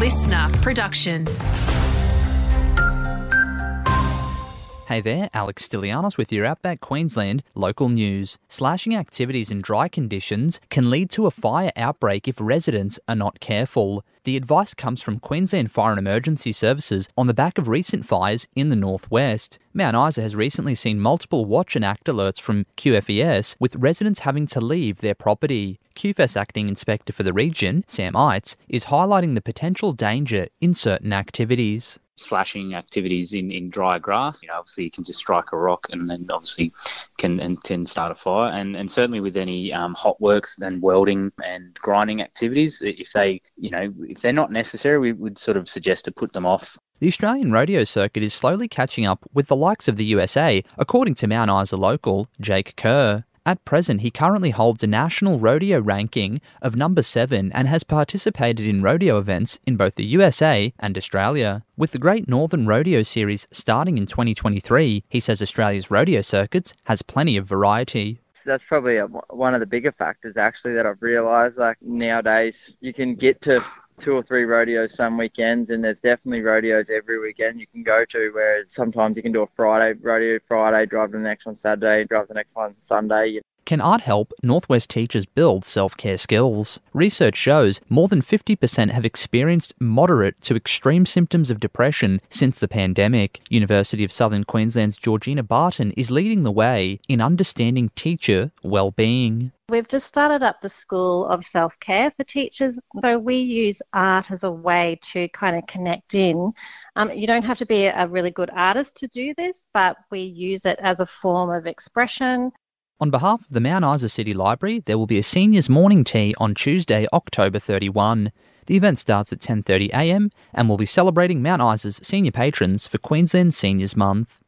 listener production. Hey there, Alex Stilianos with your Outback Queensland local news. Slashing activities in dry conditions can lead to a fire outbreak if residents are not careful. The advice comes from Queensland Fire and Emergency Services on the back of recent fires in the northwest. Mount Isa has recently seen multiple watch and act alerts from QFES, with residents having to leave their property. QFES acting inspector for the region, Sam Eitz, is highlighting the potential danger in certain activities slashing activities in, in dry grass. You know, obviously you can just strike a rock and then obviously can and can start a fire. And and certainly with any um, hot works and welding and grinding activities, if they you know if they're not necessary, we would sort of suggest to put them off. The Australian rodeo circuit is slowly catching up with the likes of the USA, according to Mount Isa local Jake Kerr. At present, he currently holds a national rodeo ranking of number 7 and has participated in rodeo events in both the USA and Australia. With the Great Northern Rodeo Series starting in 2023, he says Australia's rodeo circuits has plenty of variety that's probably a, one of the bigger factors actually that I've realized like nowadays you can get to two or three rodeos some weekends, and there's definitely rodeos every weekend you can go to. Where sometimes you can do a Friday rodeo Friday, drive to the next one Saturday, drive the next one Sunday. Can art help Northwest teachers build self care skills? Research shows more than 50% have experienced moderate to extreme symptoms of depression since the pandemic. University of Southern Queensland's Georgina Barton is leading the way in understanding teacher well-being. We've just started up the School of Self Care for teachers. So we use art as a way to kind of connect in. Um, you don't have to be a really good artist to do this, but we use it as a form of expression. On behalf of the Mount Isa City Library, there will be a seniors morning tea on Tuesday, October 31. The event starts at 10:30 a.m. and will be celebrating Mount Isa's senior patrons for Queensland Seniors Month.